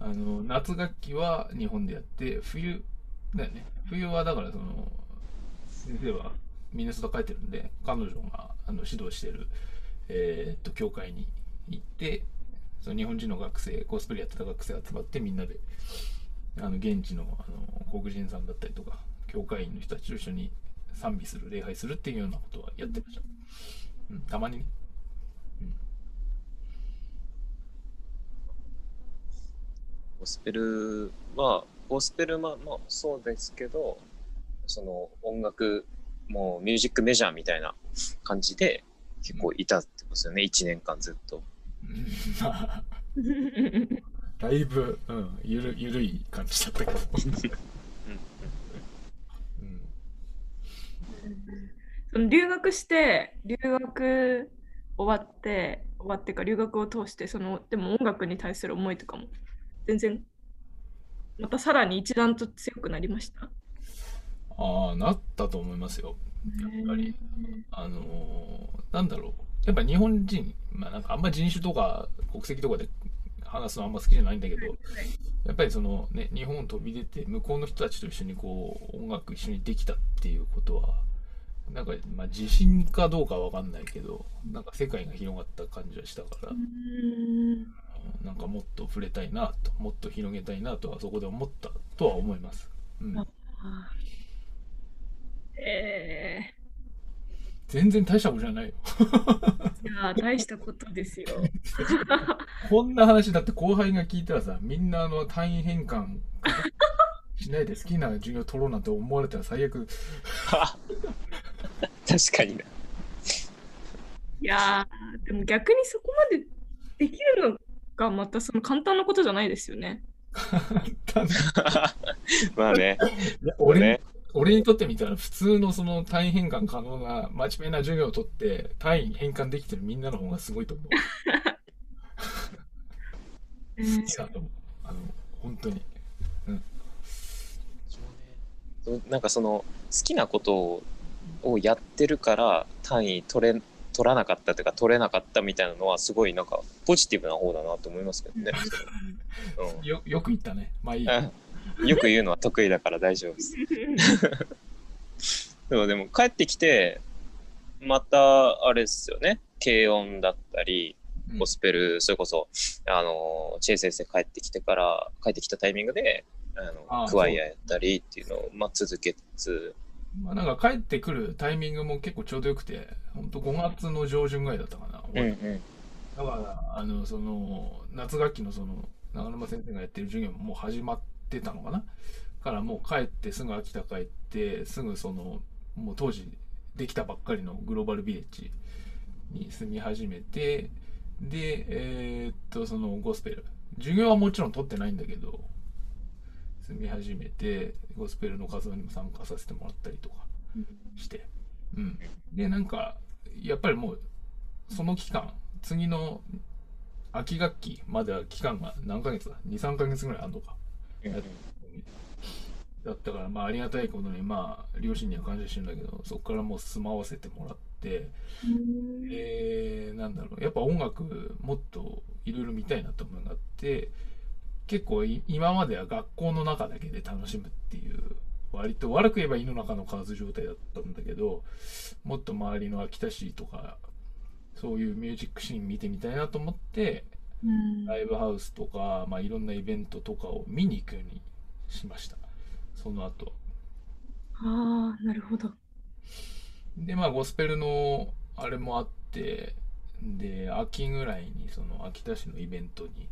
あの、夏学期は日本でやって、冬だよね。冬はだからその、先生はミネソタ帰ってるんで、彼女があの指導してる、えーっと、教会に行って、その日本人の学生、コスプレやってた学生集まってみんなで、あの、現地のあの黒人さんだったりとか、教会員の人たちと一緒に賛美する、礼拝するっていうようなことはやってました。うん、たまにね。ゴスペルはゴスペルままあそうですけどその音楽もうミュージックメジャーみたいな感じで結構いたってことですよね、1年間ずっと。だいぶ、うん、ゆるゆるい感じだったけど。うんその留学して留学終わって終わってか留学を通してそのでも音楽に対する思いとかも全然またさらに一段と強くなりました。ああ、なったと思いますよ。やっぱり。あのーなんだろう。やっぱ日本人、まあなんかあんま人種とか国籍とかで話すのあんま好きじゃないんだけど、やっぱりそのね、日本を飛び出て向こうの人たちと一緒にこう音楽一緒にできたっていうことは、なんかまあ自信かどうかわかんないけど、なんか世界が広がった感じはしたから、うんなんかもっと触れたいなと、もっと広げたいなとはそこで思ったとは思います。うんあ、え全然大したことじゃないよ。ー、いやー大したことですよ。こんな話だって後輩が聞いたらさ、みんなあの単位変換しないで好きな授業取ろうなんて思われたら最悪。確かにな。いやーでも逆にそこまでできるのがまたその簡単なことじゃないですよね。まあね。俺俺にとってみたら普通のその単位変換可能な真面目な授業を取って単位変換できてるみんなの方がすごいと思う。えー好きだと思う。あの、本当に。そうなんかその好きなことををやってるから単位取れ取らなかったというか取れなかったみたいなのはすごいなんかポジティブな方だなと思いますけどね。うんよよく言ったね。まあいいよく言うのは得意だから大丈夫です。でもでも帰ってきてまた、あれですよね。軽音だったり、うんゴスペル、それこそ、あの、知恵先生帰ってきてから、帰ってきたタイミングで、あの、クワイアやったりっていうのを、まあ、続けつつ、まあ、なんか帰ってくるタイミングも結構ちょうどよくて、本当5月の上旬ぐらいだったかな。うんうん。だから、あの、その、夏学期のその、長沼先生がやってる授業ももう始まってたのかな。からもう帰ってすぐ秋田帰って、すぐその、もう当時できたばっかりのグローバルビレッジに住み始めて、で、えーっと、そのゴスペル。授業はもちろん取ってないんだけど、住み始めて、ゴスペルの活動にも参加させてもらったりとかして。うん。で、なんか、やっぱりもう、その期間、次の秋学期までは期間が何ヶ月だ ?2、3ヶ月ぐらいあるのか？だったから、まあ、ありがたいことに、まあ、両親には感謝してるんだけど、そこからもう住まわせてもらって、で、なんだろう、やっぱ音楽、もっといろいろ見たいなと思うのがあって、結構い今までは学校の中だけで楽しむっていう、割と悪く言えば胃の中の蛙状態だったんだけど、もっと周りの秋田市とか、そういうミュージックシーン見てみたいなと思って、うんライブハウスとか、まあ、いろんなイベントとかを見に行くようにしました。その後。ああ、なるほど。で、まあ、ゴスペルのあれもあって、で、秋ぐらいに、その、秋田市のイベントに、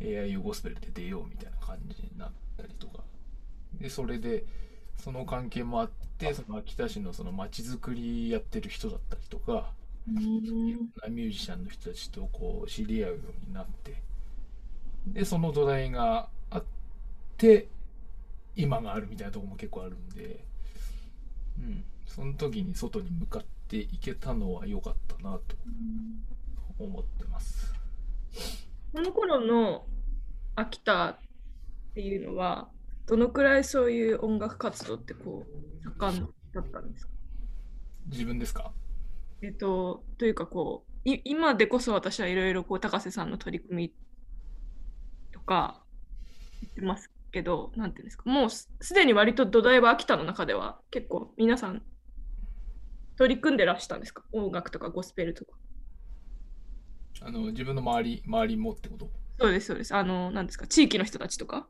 AIU ゴスペルで出ようみたいな感じになったりとか。で、それで、その関係もあって、その秋田市のその街づくりやってる人だったりとか、うん。いろんなミュージシャンの人たちとこう知り合うようになって。でその土台があって今があるみたいなところも結構あるんで。うん。その時に外に向かっていけたのは良かったなと思ってますこの頃の秋田っていうのは、どのくらいそういう音楽活動ってこう、盛んだったんですか？自分ですか？えっと、というかこう、い今でこそ私はいろいろこう、高瀬さんの取り組みとか言ってますけど、なんていうんですか、もうすすでに割と土台は秋田の中では結構皆さん取り組んでらしたんですか？音楽とかゴスペルとか。あの自分の周り周りもってこと？そうです、そうです。あの、なんですか、地域の人たちとか？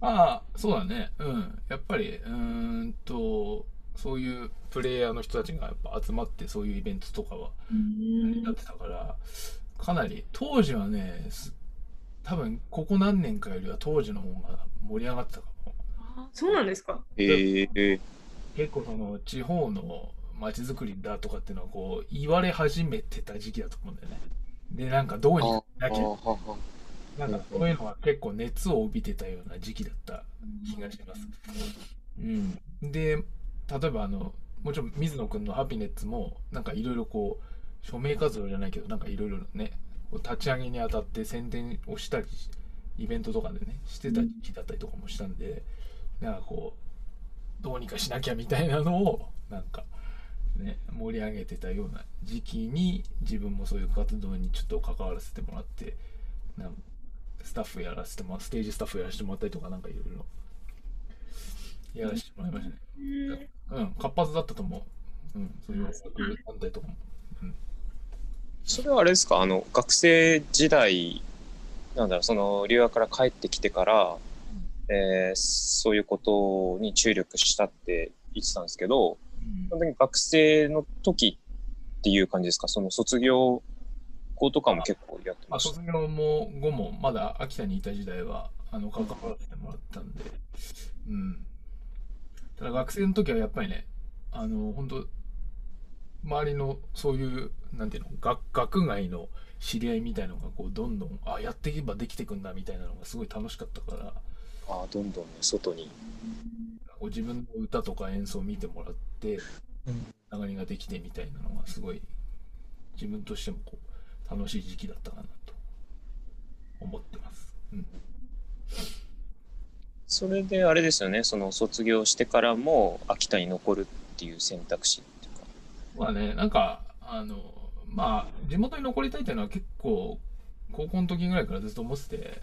ああそうだね。うん。やっぱりうーんとそういうプレイヤーの人たちがやっぱ集まってそういうイベントとかはやってたから、かなり当時はねす多分ここ何年かよりは当時の方が盛り上がってたかも。あそうなんですか？ええ結構その地方の街づくりだとかっていうのはこう言われ始めてた時期だと思うんだよねでなんかどうになきゃははなんかそういうのが結構熱を帯びてたような時期だった気がします。うん、で例えばあのもちろん水野君のハピネッツもなんかいろいろこう署名活動じゃないけどなんかいろいろね立ち上げにあたって宣伝をしたりしイベントとかでねしてた時期だったりとかもしたんで、なんかこうどうにかしなきゃみたいなのをなんかね盛り上げてたような時期に自分もそういう活動にちょっと関わらせてもらってなスタッフやらせてもらステージスタッフやらせてもらったりとかなんかいろいろやらせてもらいましたね。うん、活発だったと思う。うん、そういう団体とかも。それはあれですか？あの学生時代なんだろうその留学から帰ってきてから、えーそういうことに注力したって言ってたんですけど学生の時っていう感じですか？その卒業後とかも結構やってま卒業も後もまだ秋田にいた時代はあの関わらせてもらったんで、うん。ただ学生の時はやっぱりね、あの、本当周りのそういう、なんていうの、学学外の知り合いみたいのがこうどんどん、あ、やっていけばできてくんだみたいなのがすごい楽しかったから、ああどんどんね外に、こう自分の歌とか演奏を見てもらって、つながりができてみたいなのがすごい自分としてもこう楽しい時期だったかなと思ってます。うん、それであれですよね。その卒業してからも秋田に残るっていう選択肢っていうか。まあね、なんか、あの、まあ、地元に残りたいっていうのは結構、高校の時ぐらいからずっと思ってて、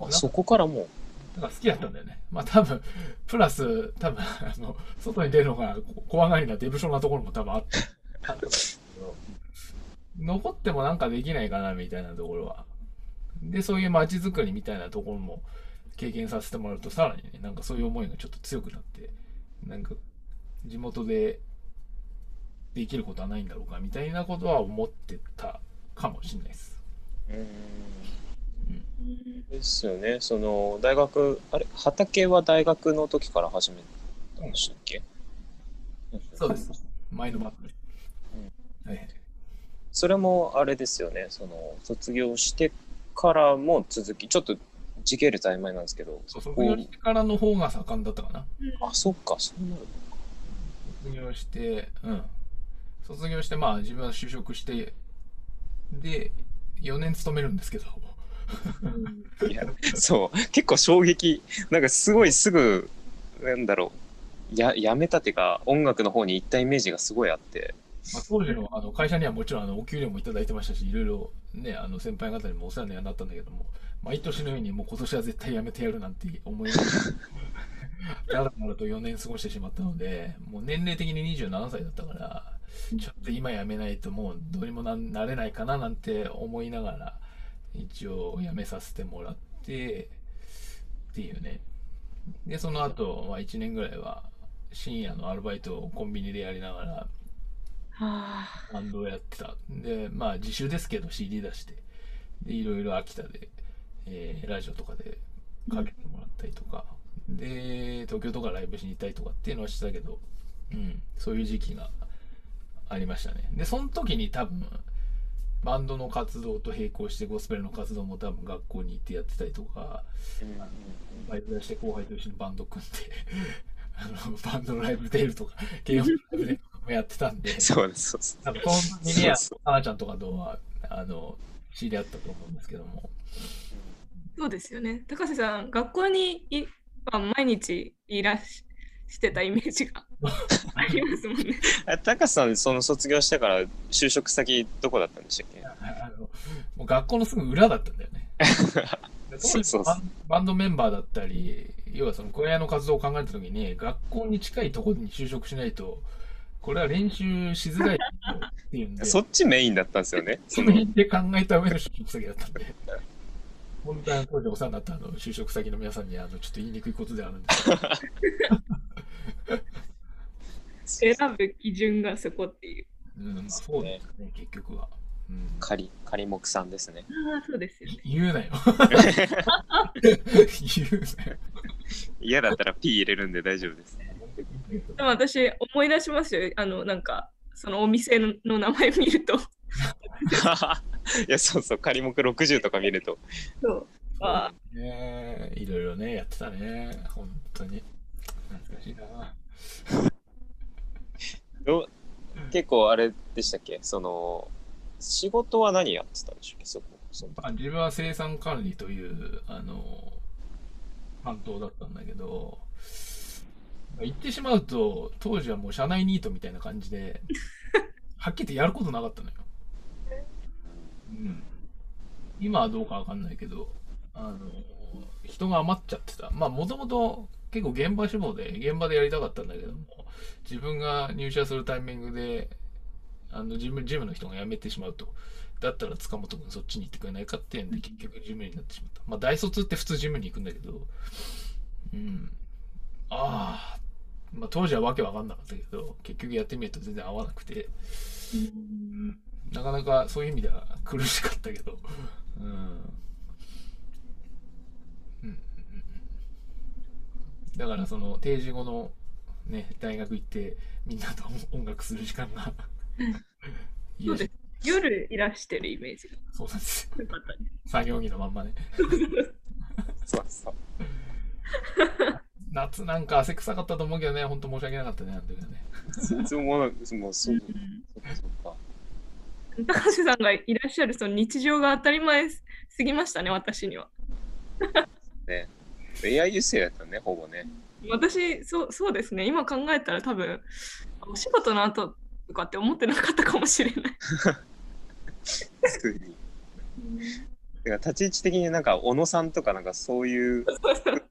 あそこからもう？なんか好きだったんだよね。まあ多分、プラス、多分、あの、外に出るのがこ怖がりなデブ症なところも多分あった 残ってもなんかできないかなみたいなところは。で、そういう街づくりみたいなところも経験させてもらうと、さらにね、なんかそういう思いがちょっと強くなって、なんか地元でできることはないんだろうかみたいなことは思ってたかもしれないです。うんですよね。その大学あれ？畑は大学の時から始めたんでしたっけ？そうです。前のマップで。それもあれですよね。その卒業してからも続きちょっと時系列曖昧なんですけど、卒業してからの方が盛んだったかな。あそっかそうなる卒業して、うん。卒業して、まあ自分は就職して、で、4年勤めるんですけど、いやそう。結構衝撃。なんかすごいすぐなんだろう。ややめたっていうか音楽の方に行ったイメージがすごいあって。まあ、当時のあの会社にはもちろんあのお給料もいただいてましたし、いろいろね、あの先輩方にもお世話になったんだけども、毎年のようにもう今年は絶対やめてやるなんて思いながら、だらだらと4年過ごしてしまったので、もう年齢的に27歳だったから、ちょっと今やめないともうどうにもななれないかななんて思いながら、一応やめさせてもらって、っていうね。で、その後、まあ1年ぐらいは深夜のアルバイトをコンビニでやりながら、はあバンドをやってた。で、まあ自主ですけど CD 出して、で、いろいろ秋田で、えーラジオとかでかけてもらったりとか、で、東京とかライブしに行ったりとかっていうのはしてたけど、うん、そういう時期がありましたね。で、その時に多分、バンドの活動と並行してゴスペルの活動も多分学校に行ってやってたりとか、バイト出して後輩と一緒にバンド組んで、あの、バンドのライブ出るとか、軽音のライブ出るとかもやってたんで、そうですそうです多分この時には、そうそうかなちゃんとかとは、あの、知り合ったと思うんですけども。そうですよね。高瀬さん、学校にい、まあ、毎日いらししてたイメージがありますもんね。あ高橋さんその卒業してから就職先どこだったんでしたっけ？あのもう学校のすぐ裏だったんだよね。そうそうバンドメンバーだったり、要はその小屋の活動を考えたときに、学校に近いところに就職しないと、これは練習しづらいっていうんで、そっちメインだったんですよねそそのので考えた上の就職先だったんで。本当にあの当時お世話になったあの就職先の皆さんにあのちょっと言いにくいことではあるんですけど、選ぶ基準がそこっていう。うんまあ、そうですね、結局は。うん、仮仮目さんですねああ、そうですよね。言うなよ。言うなよ。嫌だったら P 入れるんで大丈夫ですでも私、思い出しますよ。あの、なんか、そのお店のの名前見ると。いやそうそう仮目60とか見るとそう。あねいろいろね、やってたね。本当に。懐かしいな。ど結構あれでしたっけ？その仕事は何やってたんでしょうそこそあ、自分は生産管理という、あの、担当だったんだけど、言ってしまうと、当時はもう社内ニートみたいな感じで、はっきり言ってやることなかったのよ。うん。今はどうかわかんないけど、あの、人が余っちゃってた。まあ、もともと結構現場志望で、現場でやりたかったんだけども、自分が入社するタイミングで、あの、事務、事務の人が辞めてしまうと。だったら塚本君そっちに行ってくれないかっていうんで結局事務になってしまった。まあ大卒って普通事務に行くんだけど、うん。ああ、まあ当時はわけわかんなかったけど、結局やってみると全然合わなくて、うん、なかなかそういう意味では苦しかったけど、うん。うんだからその定時後のね、大学行ってみんなと音楽する時間がそうです夜いらしてるイメージがそうなんですよ。よかったね。作業着のまんまね。そうそう夏なんか汗臭かったと思うけどね、本当申し訳なかったね、あの時はね。全然もうもうそうそっかそっか高瀬さんがいらっしゃるその日常が当たり前すぎましたね、私には。ね AI 優勢やったねほぼね。私そう、そうですね、今考えたら多分、お仕事の後とかって思ってなかったかもしれない。普通に。だから立ち位置的になんか小野さんとかなんかそういう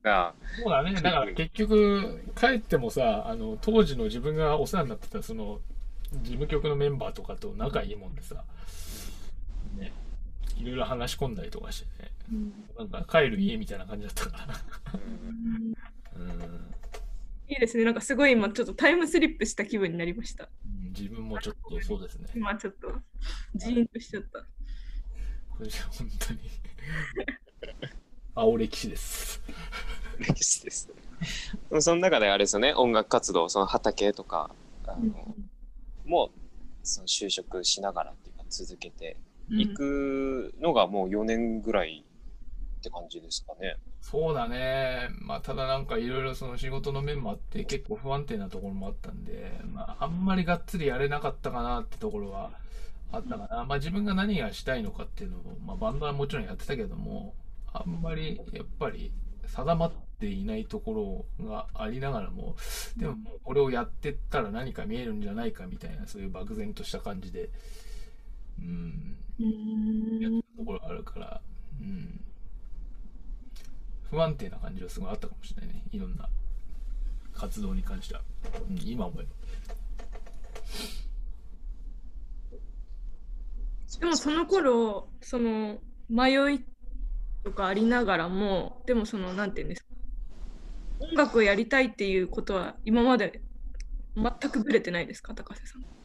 がそうだね、だから結局、帰ってもさ、あの当時の自分がお世話になってた、その事務局のメンバーとかと仲いいもんでさ、ね、いろいろ話し込んだりとかしてね、なんか帰る家みたいな感じだったから。うんいいですね。なんかすごい今ちょっとタイムスリップした気分になりました。うん自分もちょっとそうですね。今ちょっとジーンとしちゃった。これじゃ本当に青歴史です。歴史です。その中であれですよね、音楽活動、その畑とか、あうんの、もう、その就職しながらっていうか続けてうんいくのがもう4年ぐらいって感じですかね。そうだね。まあ、ただなんかいろいろその仕事の面もあって結構不安定なところもあったんで、まあ、あんまりがっつりやれなかったかなってところはあったかな。まあ、自分が何がしたいのかっていうのを、まあ、バンドはもちろんやってたけども、あんまりやっぱり定まっていないところがありながらも、でもこれをやってったら何か見えるんじゃないかみたいな、そういう漠然とした感じで、うん、うんやってたところがあるから、うん、不安定な感じはすごいあったかもしれないね。いろんな活動に関しては。うん、今思えば。でもその頃その迷いとかありながらもでもそのなんていうんですか音楽をやりたいっていうことは今まで全くブレてないですか高瀬さん。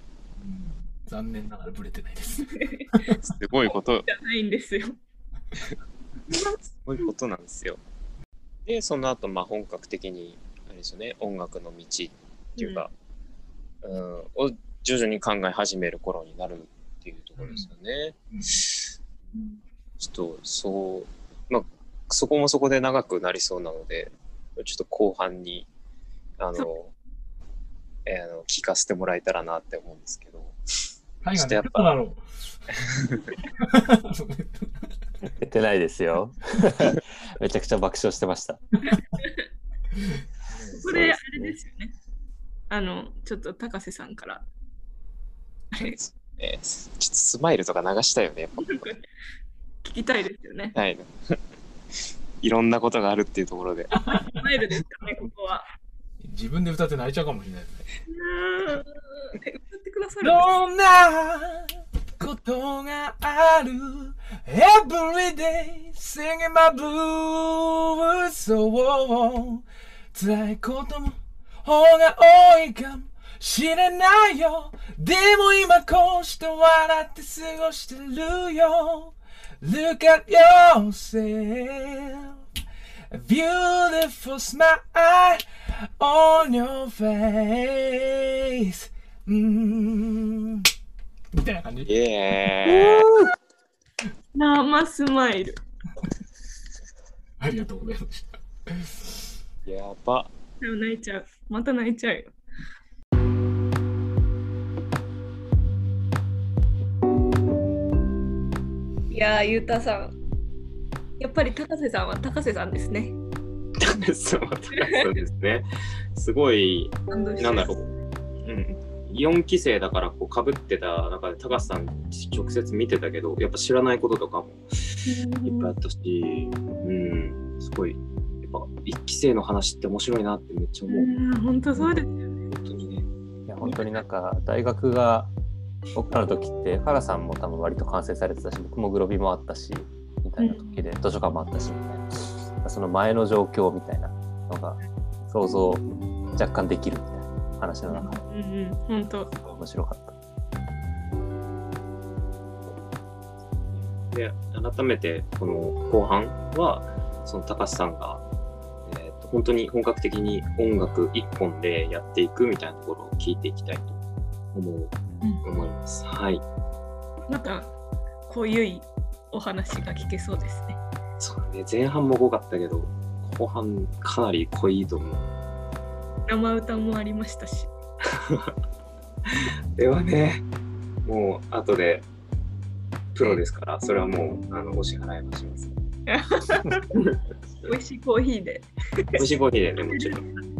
うん、残念ながらブレてないです。すごいこと、じゃないんですよ。すごいことなんですよ。で、その後、まあ本格的に、あれですよね、音楽の道っていうか、うん、を徐々に考え始める頃になるっていうところですよね。ちょっと、そう、まあ、そこもそこで長くなりそうなので、ちょっと後半に、あのそ、えーあの聞かせてもらえたらなって思うんですけど、ちょっとやっぱ寝てただろ出てないですよ。めちゃくちゃ爆笑してました。ここであれですよね。あのちょっと高瀬さんから。ちょっとスマイルとか流したいよね。聞きたいですよね。はい。いろんなことがあるっていうところで。マイルですかね、ここは。自分で歌って泣いちゃうかもしれないですね。うーん。え歌ってくださるどんなことがある？Every day singing my blues そう辛いことも方が多いかもしれないよ。でも今こうして笑って過ごしてるよ。Look at yourself beautiful smile on your face うーんみたいな感じイエーイ生スマイル。ありがとうございました。やば。でも泣いちゃう。また泣いちゃうよ。いやー、ゆうたさん。やっぱり高瀬さんは高瀬さんですね。そうそうですね。すごい、なんだろう。うん。4期生だからこうかぶってた中で高橋さん直接見てたけどやっぱ知らないこととかもいっぱいあったし、うん、すごいやっぱ1期生の話って面白いなってめっちゃ思う。うん、本当そうですよね。本当にね。いや本当になんか大学が僕らの時って原さんも多分割と完成されてたし僕もグロビもあったしみたいな時で、図書館もあったしみたいなその前の状況みたいなのが想像若干できるみたいな話の中でうんうん、本当。面白かった。で改めてこの後半はその高橋さんが、えーと本当に本格的に音楽一本でやっていくみたいなところを聞いていきたいと思う、思います。はい。また、濃ゆいお話が聞けそうですね。そうね、前半も濃かったけど後半かなり濃いと思う。生歌もありましたし。ではね、もう後でプロですから、それはもうあのお支払いはします。美味しいコーヒーで。美味しいコーヒーでね、もちろん。